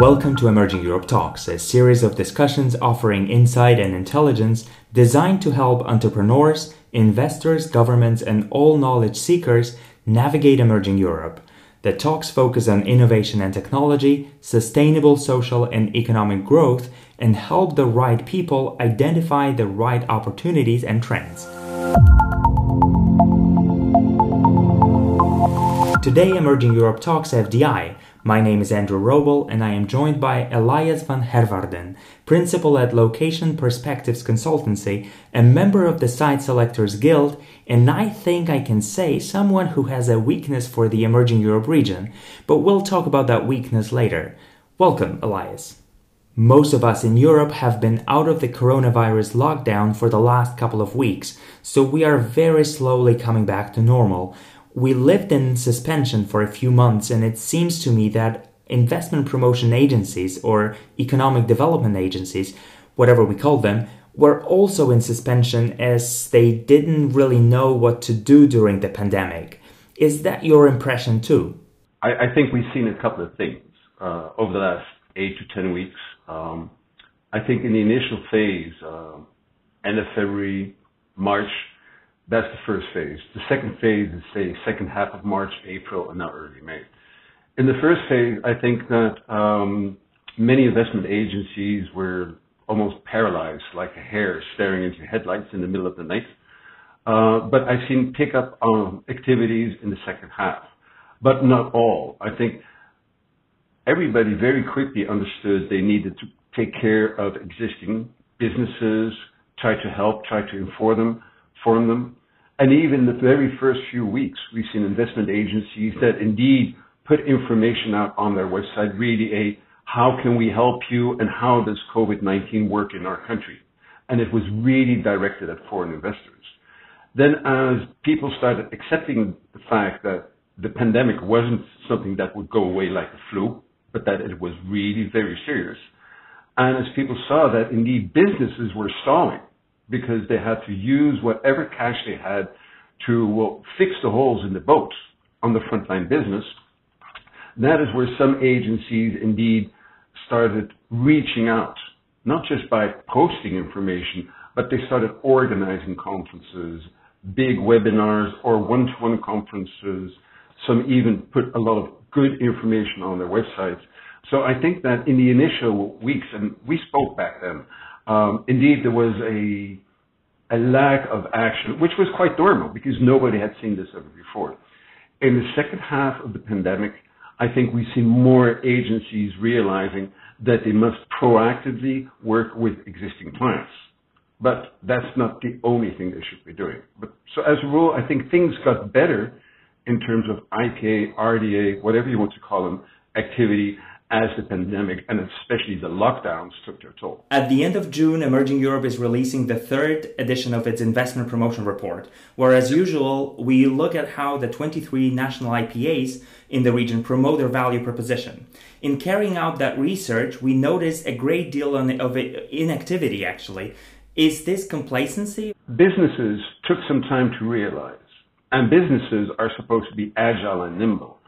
Welcome to Emerging Europe Talks, a series of discussions offering insight and intelligence designed to help entrepreneurs, investors, governments, and all knowledge seekers navigate emerging Europe. The talks focus on innovation and technology, sustainable social and economic growth, and help the right people identify the right opportunities and trends. Today, Emerging Europe Talks FDI. My name is Andrew Wrobel, and I am joined by Elias van Herwaarden, principal at Location Perspectives Consultancy, a member of the Site Selectors Guild, and I think I can say someone who has a weakness for the Emerging Europe region, but we'll talk about that weakness later. Welcome, Elias. Most of us in Europe have been out of the coronavirus lockdown for the last couple of weeks, so we are very slowly coming back to normal we lived in suspension for a few months, and it seems to me that investment promotion agencies or economic development agencies, whatever we call them, were also in suspension as they didn't really know what to do during the pandemic. Is that your impression too? I, I think we've seen a couple of things uh, over the last eight to ten weeks. Um, I think in the initial phase, uh, end of February, March, that's the first phase. The second phase is, say, second half of March, April, and now early May. In the first phase, I think that um, many investment agencies were almost paralyzed, like a hare staring into headlights in the middle of the night. Uh, but I've seen pickup on activities in the second half, but not all. I think everybody very quickly understood they needed to take care of existing businesses, try to help, try to inform them, form them. And even the very first few weeks, we've seen investment agencies that indeed put information out on their website, really a how can we help you and how does COVID-19 work in our country? And it was really directed at foreign investors. Then as people started accepting the fact that the pandemic wasn't something that would go away like a flu, but that it was really very serious. And as people saw that indeed businesses were stalling, because they had to use whatever cash they had to well, fix the holes in the boat on the frontline business. That is where some agencies indeed started reaching out, not just by posting information, but they started organizing conferences, big webinars or one-to-one conferences. Some even put a lot of good information on their websites. So I think that in the initial weeks, and we spoke back then, um, indeed, there was a a lack of action, which was quite normal because nobody had seen this ever before. In the second half of the pandemic, I think we see more agencies realizing that they must proactively work with existing clients. But that's not the only thing they should be doing. But so as a rule, I think things got better in terms of IPA, RDA, whatever you want to call them, activity as the pandemic and especially the lockdowns took their toll. At the end of June, Emerging Europe is releasing the third edition of its investment promotion report, where, as usual, we look at how the 23 national IPAs in the region promote their value proposition. In carrying out that research, we notice a great deal of inactivity, actually. Is this complacency? Businesses took some time to realize, and businesses are supposed to be agile and nimble.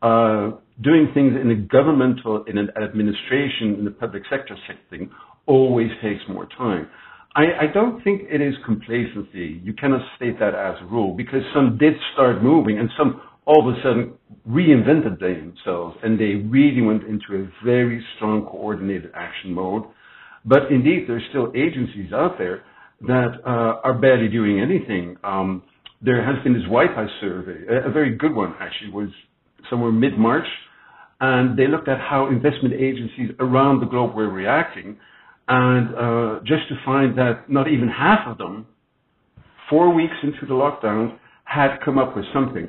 Uh, doing things in a governmental, in an administration, in the public sector setting always takes more time. I, I don't think it is complacency. You cannot state that as a rule because some did start moving and some all of a sudden reinvented themselves and they really went into a very strong coordinated action mode. But indeed, there's still agencies out there that uh, are barely doing anything. Um, there has been this WAIPA survey, a, a very good one actually, was somewhere mid-March, and they looked at how investment agencies around the globe were reacting, and uh, just to find that not even half of them, four weeks into the lockdown, had come up with something.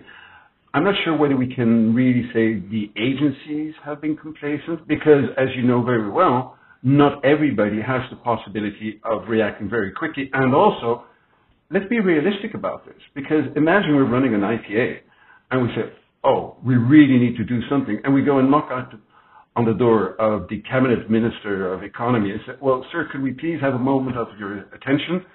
I'm not sure whether we can really say the agencies have been complacent, because as you know very well, not everybody has the possibility of reacting very quickly. And also, let's be realistic about this, because imagine we're running an IPA and we say, oh, we really need to do something. And we go and knock out on the door of the cabinet minister of economy and say, well, sir, could we please have a moment of your attention?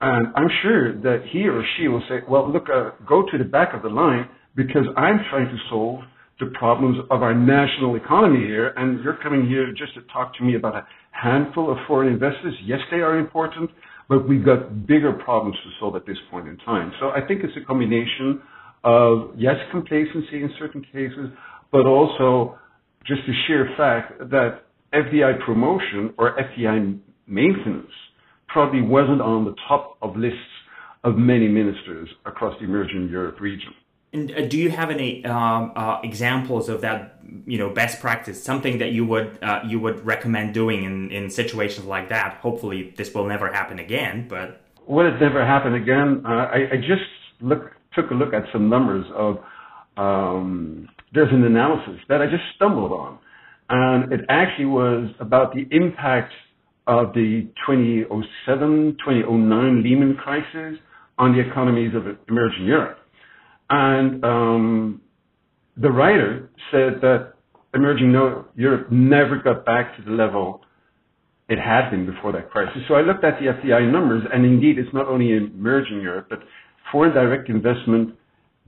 And I'm sure that he or she will say, well, look, uh, go to the back of the line because I'm trying to solve the problems of our national economy here, and you're coming here just to talk to me about a handful of foreign investors. Yes, they are important, but we've got bigger problems to solve at this point in time. So I think it's a combination of, yes, complacency in certain cases, but also just the sheer fact that FDI promotion or FDI maintenance probably wasn't on the top of lists of many ministers across the emerging Europe region. And uh, do you have any um, uh, examples of that, you know, best practice, something that you would uh, you would recommend doing in, in situations like that? Hopefully, this will never happen again. But will it never happen again? Uh, I, I, just look took a look at some numbers of. Um, there's an analysis that I just stumbled on, and it actually was about the impact of the 2007, 2009 Lehman crisis on the economies of emerging Europe. And um, the writer said that emerging Europe never got back to the level it had been before that crisis. So I looked at the FDI numbers, and indeed, it's not only emerging Europe, but foreign direct investment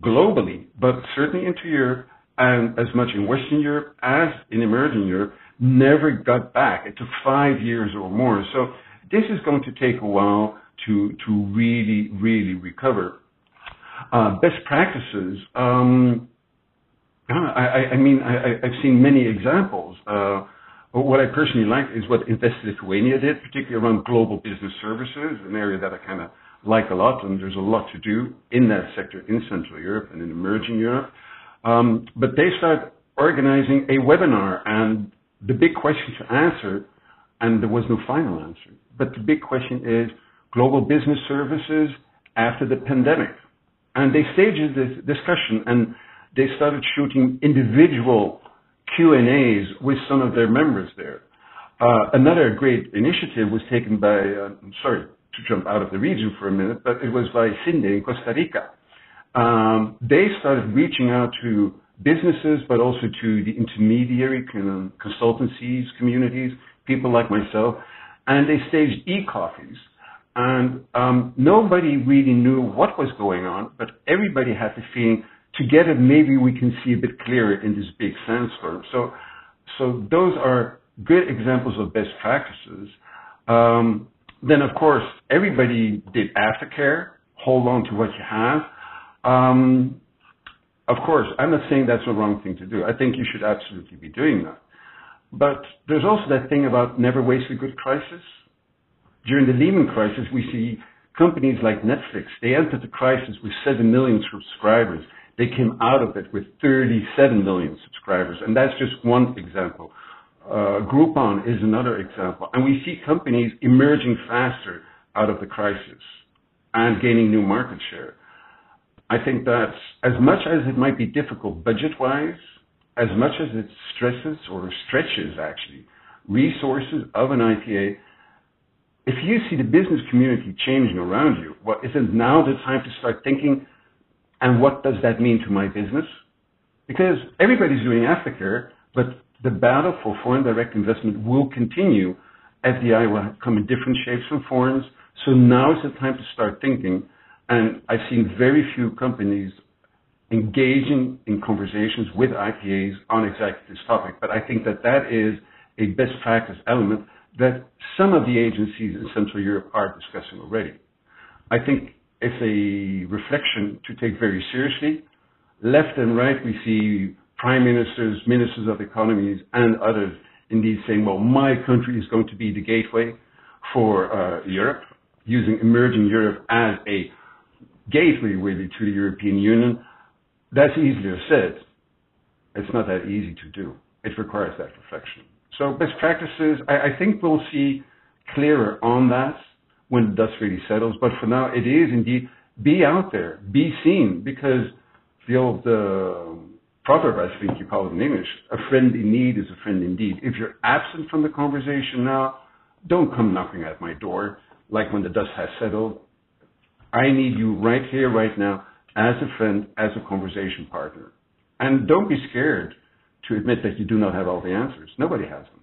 globally, but certainly into Europe and as much in Western Europe as in emerging Europe, never got back. It took five years or more. So this is going to take a while to to really, really recover. Uh, best practices. Um, I, I, mean, I, have seen many examples. Uh, what I personally like is what Invest Lithuania did, particularly around global business services, an area that I kind of like a lot, and there's a lot to do in that sector in Central Europe and in emerging Europe. Um, but they start organizing a webinar, and the big question to answer, and there was no final answer, but the big question is global business services after the pandemic. And they staged this discussion and they started shooting individual Q&As with some of their members there. Uh, another great initiative was taken by, uh, sorry to jump out of the region for a minute, but it was by CINDE in Costa Rica. Um, they started reaching out to businesses, but also to the intermediary consultancies, communities, people like myself, and they staged e-coffees and um, nobody really knew what was going on, but everybody had the feeling together maybe we can see a bit clearer in this big sandstorm. So, so those are good examples of best practices. Um, then, of course, everybody did aftercare. Hold on to what you have. Um, of course, I'm not saying that's the wrong thing to do. I think you should absolutely be doing that. But there's also that thing about never waste a good crisis. During the Lehman crisis, we see companies like Netflix, they entered the crisis with 7 million subscribers. They came out of it with 37 million subscribers. And that's just one example. Uh, Groupon is another example. And we see companies emerging faster out of the crisis and gaining new market share. I think that as much as it might be difficult budget-wise, as much as it stresses or stretches actually resources of an IPA, if you see the business community changing around you, well, isn't now the time to start thinking, and what does that mean to my business? Because everybody's doing aftercare, but the battle for foreign direct investment will continue. FDI will come in different shapes and forms. So now is the time to start thinking. And I've seen very few companies engaging in conversations with IPAs on exactly this topic. But I think that that is a best practice element that some of the agencies in Central Europe are discussing already. I think it's a reflection to take very seriously. Left and right, we see prime ministers, ministers of economies, and others indeed saying, well, my country is going to be the gateway for uh, Europe, using emerging Europe as a gateway really to the European Union. That's easier said. It's not that easy to do. It requires that reflection. So best practices, I, I think we'll see clearer on that when the dust really settles. But for now, it is indeed be out there, be seen, because the old uh, proverb, I think you call it in English, a friend in need is a friend indeed. If you're absent from the conversation now, don't come knocking at my door like when the dust has settled. I need you right here, right now, as a friend, as a conversation partner. And don't be scared to admit that you do not have all the answers. Nobody has them.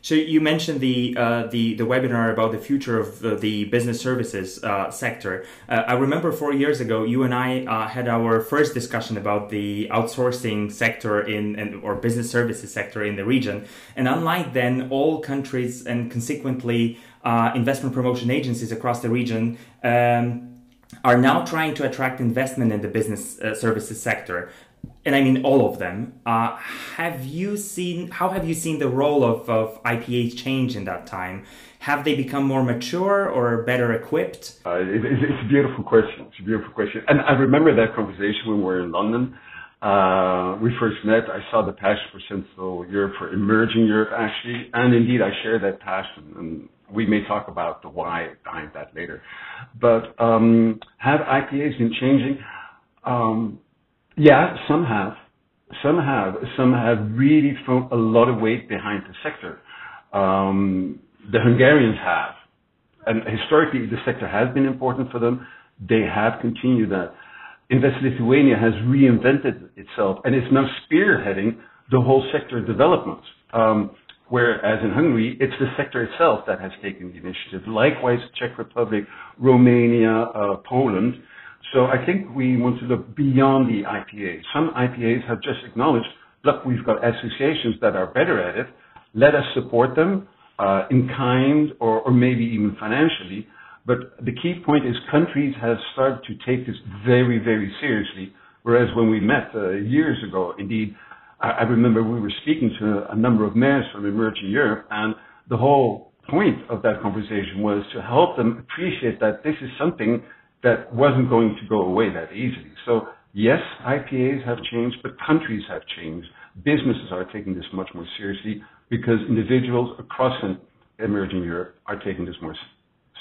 So you mentioned the uh, the the webinar about the future of uh, the business services uh, sector. Uh, I remember four years ago, you and I uh, had our first discussion about the outsourcing sector in, in, or business services sector in the region. And unlike then, all countries and consequently uh, investment promotion agencies across the region. Um, are now trying to attract investment in the business services sector and I mean all of them. Uh, have you seen how have you seen the role of, of IPAs change in that time? Have they become more mature or better equipped? Uh, it, it's a beautiful question. It's a beautiful question, and I remember that conversation when we were in London. Uh, we first met. I saw the passion for Central Europe, for emerging Europe, actually, and indeed, I share that passion. And we may talk about the why behind that later. But um, have IPAs been changing? Um, yeah, some have. Some have. Some have really thrown a lot of weight behind the sector. Um, the Hungarians have. And historically, the sector has been important for them. They have continued that. Invest Lithuania has reinvented itself and is now spearheading the whole sector development. Um, whereas in Hungary, it's the sector itself that has taken the initiative. Likewise, Czech Republic, Romania, uh, Poland so I think we want to look beyond the IPAs. Some IPAs have just acknowledged, look, we've got associations that are better at it. Let us support them uh, in kind or, or maybe even financially. But the key point is countries have started to take this very, very seriously. Whereas when we met uh, years ago, indeed, I, I remember we were speaking to a number of mayors from emerging Europe, and the whole point of that conversation was to help them appreciate that this is something that wasn't going to go away that easily. So yes, IPAs have changed, but countries have changed. Businesses are taking this much more seriously because individuals across emerging Europe are taking this more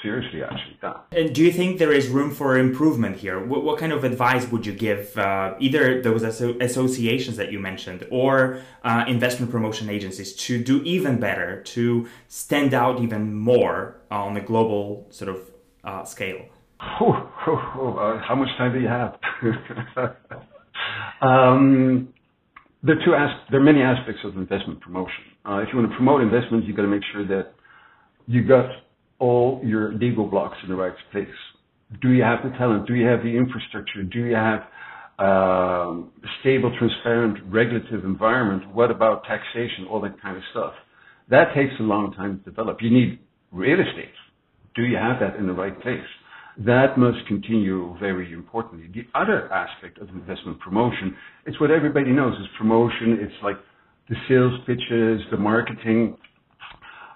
seriously, actually. Yeah. And do you think there is room for improvement here? What, what kind of advice would you give uh, either those asso- associations that you mentioned or uh, investment promotion agencies to do even better, to stand out even more on a global sort of uh, scale? Uh, how much time do you have? um, there are two there are many aspects of investment promotion. Uh, if you want to promote investments, you've got to make sure that you got all your legal blocks in the right place. Do you have the talent? Do you have the infrastructure? Do you have um, a stable, transparent, regulative environment? What about taxation? All that kind of stuff. That takes a long time to develop. You need real estate. Do you have that in the right place? That must continue very importantly. The other aspect of investment promotion, it's what everybody knows is promotion. It's like the sales pitches, the marketing.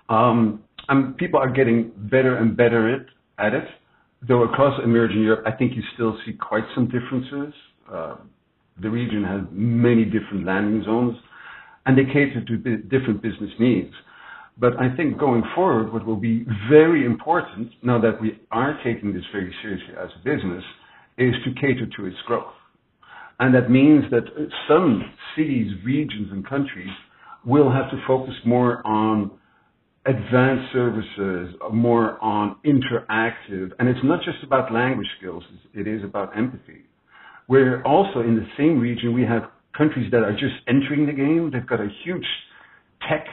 Um, and people are getting better and better at, at it. Though across emerging Europe, I think you still see quite some differences. Uh, the region has many different landing zones, and they cater to different business needs. But I think going forward, what will be very important now that we are taking this very seriously as a business is to cater to its growth. And that means that some cities, regions, and countries will have to focus more on advanced services, more on interactive. And it's not just about language skills, it is about empathy. Where also in the same region, we have countries that are just entering the game. They've got a huge tech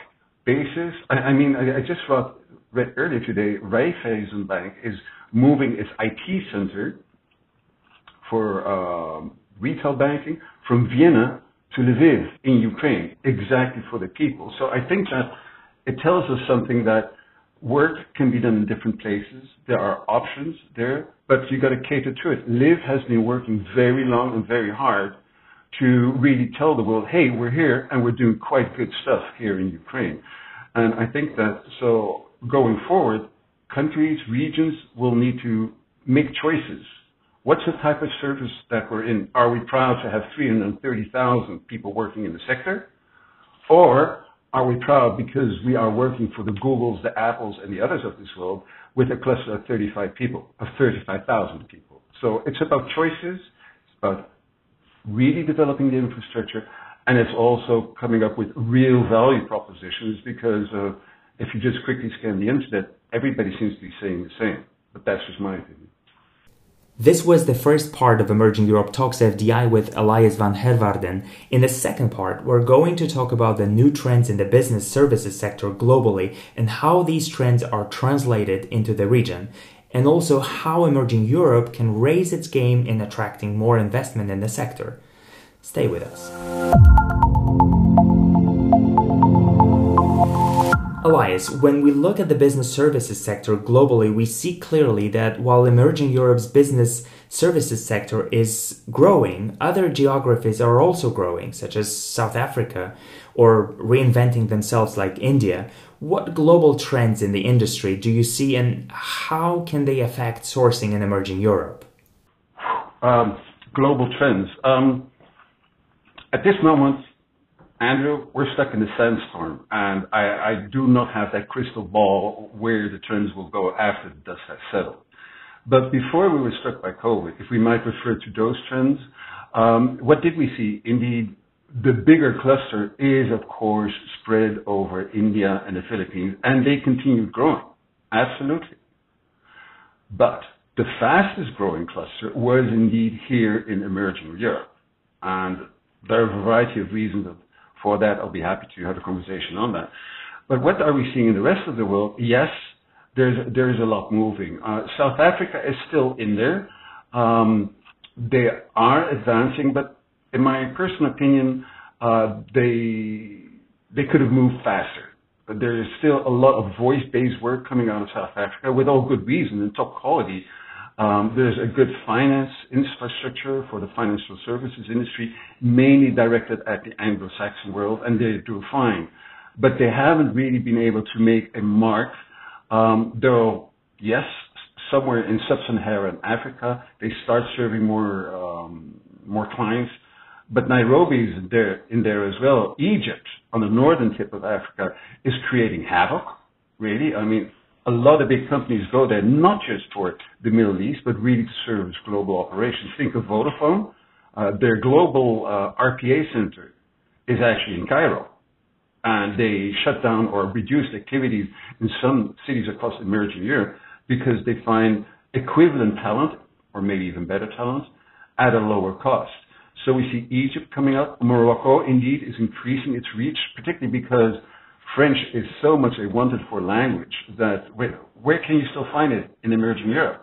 basis. I, I mean, I, I just read, read earlier today, Raiffeisen Bank is moving its IT center for um, retail banking from Vienna to Lviv in Ukraine, exactly for the people. So I think that it tells us something that work can be done in different places. There are options there, but you got to cater to it. Lviv has been working very long and very hard to really tell the world, hey, we're here and we're doing quite good stuff here in Ukraine. And I think that so going forward, countries, regions will need to make choices. What's the type of service that we're in? Are we proud to have 330,000 people working in the sector? Or are we proud because we are working for the Googles, the Apples, and the others of this world with a cluster of 35 people, of 35,000 people? So it's about choices. It's about really developing the infrastructure, and it's also coming up with real value propositions because uh, if you just quickly scan the internet, everybody seems to be saying the same. But that's just my opinion. This was the first part of Emerging Europe Talks FDI with Elias van Herwaarden. In the second part, we're going to talk about the new trends in the business services sector globally and how these trends are translated into the region, and also how Emerging Europe can raise its game in attracting more investment in the sector. Stay with us. Elias, when we look at the business services sector globally, we see clearly that while emerging Europe's business services sector is growing, other geographies are also growing, such as South Africa or reinventing themselves like India. What global trends in the industry do you see and how can they affect sourcing in emerging Europe? Um, global trends. Um, at this moment, Andrew, we're stuck in a sandstorm, and I, I do not have that crystal ball where the trends will go after the dust has settled. But before we were struck by COVID, if we might refer to those trends, um, what did we see? Indeed, the bigger cluster is, of course, spread over India and the Philippines, and they continue growing. Absolutely. But the fastest growing cluster was indeed here in emerging Europe. And there are a variety of reasons for that, I'll be happy to have a conversation on that. But what are we seeing in the rest of the world? Yes, there's there's a lot moving. Uh, South Africa is still in there. Um, they are advancing, but in my personal opinion, uh, they they could have moved faster. But there is still a lot of voice-based work coming out of South Africa with all good reason and top quality. Um, there's a good finance infrastructure for the financial services industry, mainly directed at the Anglo-Saxon world, and they do fine. But they haven't really been able to make a mark. Um, though, yes, somewhere in sub-Saharan Africa, they start serving more um, more clients. But Nairobi is in there, in there as well. Egypt, on the northern tip of Africa, is creating havoc. Really, I mean, a lot of big companies go there not just for the Middle East, but really to service global operations. Think of Vodafone. Uh, their global uh, RPA center is actually in Cairo. And they shut down or reduced activities in some cities across emerging Europe because they find equivalent talent, or maybe even better talent, at a lower cost. So we see Egypt coming up. Morocco, indeed, is increasing its reach, particularly because French is so much a wanted for language that where, can you still find it in emerging Europe?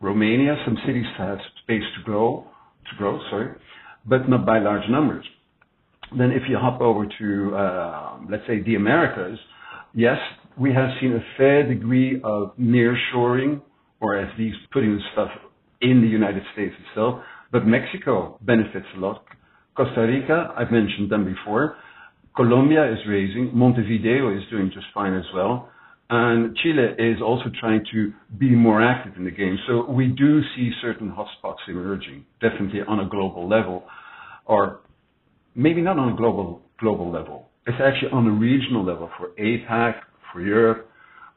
Romania, some cities have space to grow, to grow, sorry, but not by large numbers. Then if you hop over to, uh, let's say, the Americas, yes, we have seen a fair degree of nearshoring, or at least putting the stuff in the United States itself, but Mexico benefits a lot. Costa Rica, I've mentioned them before. Colombia is raising. Montevideo is doing just fine as well. And Chile is also trying to be more active in the game. So we do see certain hotspots emerging, definitely on a global level, or maybe not on a global global level. It's actually on a regional level for APAC, for Europe,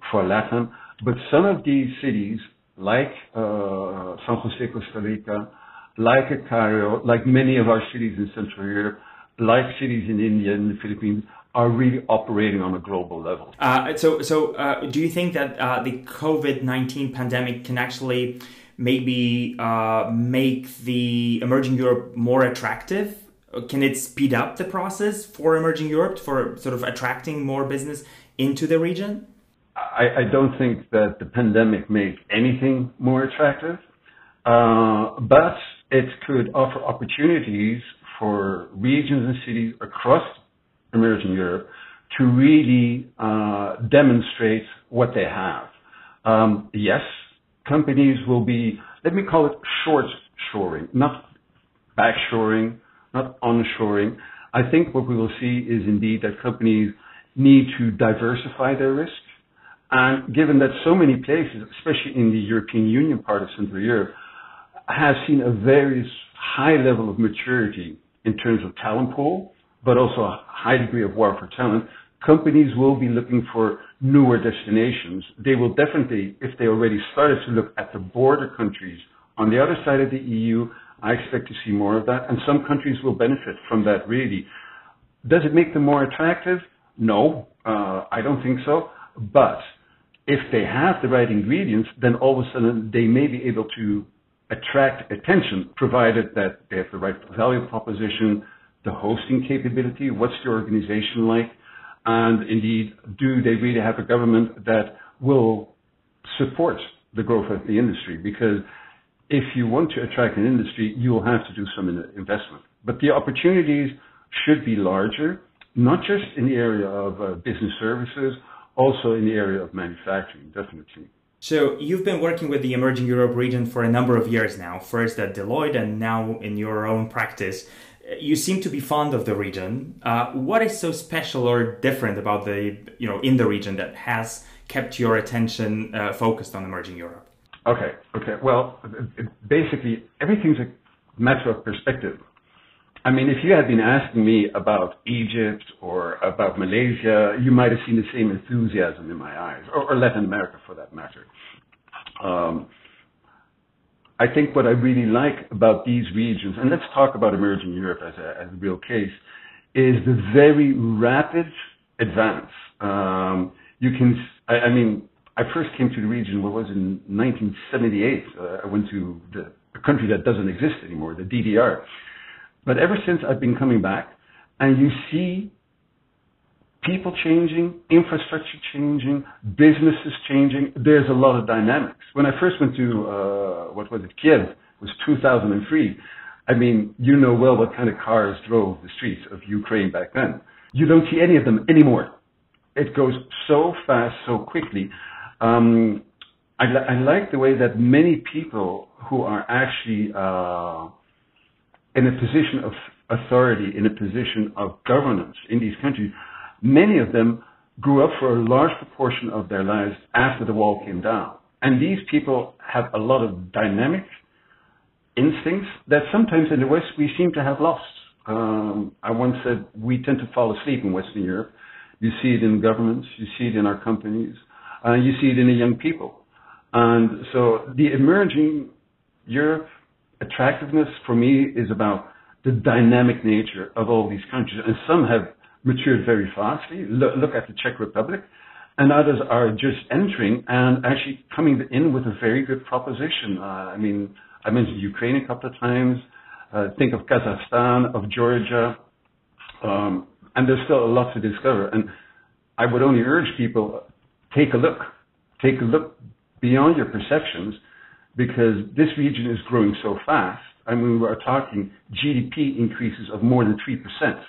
for Latin. But some of these cities, like uh, San Jose, Costa Rica, like Cairo, like many of our cities in Central Europe, like cities in India and the Philippines, are really operating on a global level. Uh, so, so uh, do you think that uh, the COVID nineteen pandemic can actually maybe uh, make the emerging Europe more attractive? Can it speed up the process for emerging Europe for sort of attracting more business into the region? I, I don't think that the pandemic made anything more attractive, uh, but it could offer opportunities for regions and cities across emerging Europe to really uh, demonstrate what they have. Um, yes, companies will be, let me call it short shoring, not back shoring, not onshoring. I think what we will see is indeed that companies need to diversify their risk. And given that so many places, especially in the European Union part of Central Europe, have seen a very high level of maturity in terms of talent pool, but also a high degree of war for talent, companies will be looking for newer destinations. They will definitely, if they already started to look at the border countries on the other side of the EU, I expect to see more of that. And some countries will benefit from that really. Does it make them more attractive? No, uh, I don't think so. But if they have the right ingredients, then all of a sudden they may be able to attract attention, provided that they have the right value proposition, the hosting capability, what's the organization like, and indeed, do they really have a government that will support the growth of the industry? Because if you want to attract an industry, you will have to do some investment. But the opportunities should be larger, not just in the area of uh, business services, also in the area of manufacturing, definitely. So you've been working with the emerging Europe region for a number of years now, first at Deloitte and now in your own practice. You seem to be fond of the region. Uh, what is so special or different about the, you know, in the region that has kept your attention uh, focused on emerging Europe? Okay, okay. Well, basically, everything's a matter of perspective. I mean, if you had been asking me about Egypt or about Malaysia, you might have seen the same enthusiasm in my eyes, or, or Latin America for that matter. Um, I think what I really like about these regions, and let's talk about emerging Europe as a, as a real case, is the very rapid advance. Um, you can, I, I, mean, I first came to the region, what was in 1978? Uh, I went to the, a country that doesn't exist anymore, the DDR. But ever since I've been coming back, and you see people changing, infrastructure changing, businesses changing. There's a lot of dynamics. When I first went to uh, what was it, Kiev, it was 2003. I mean, you know well what kind of cars drove the streets of Ukraine back then. You don't see any of them anymore. It goes so fast, so quickly. Um, I, I like the way that many people who are actually uh, in a position of authority, in a position of governance in these countries, many of them grew up for a large proportion of their lives after the wall came down. And these people have a lot of dynamic instincts that sometimes in the West we seem to have lost. Um, I once said we tend to fall asleep in Western Europe. You see it in governments, you see it in our companies, uh, you see it in the young people. And so the emerging Europe attractiveness for me is about the dynamic nature of all these countries. And some have matured very fastly. Look, look at the Czech Republic. And others are just entering and actually coming in with a very good proposition. Uh, I mean, I mentioned Ukraine a couple of times. Uh, think of Kazakhstan, of Georgia. Um, and there's still a lot to discover. And I would only urge people, take a look. Take a look beyond your perceptions because this region is growing so fast. I mean, we are talking GDP increases of more than 3%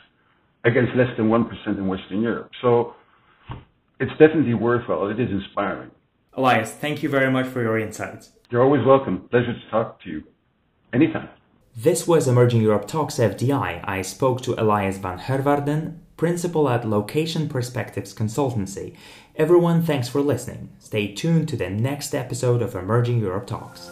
against less than 1% in Western Europe. So it's definitely worthwhile. It is inspiring. Elias, thank you very much for your insights. You're always welcome. Pleasure to talk to you. Anytime. This was Emerging Europe Talks FDI. I spoke to Elias van Herwaarden, principal at Location Perspectives Consultancy. Everyone, thanks for listening. Stay tuned to the next episode of Emerging Europe Talks.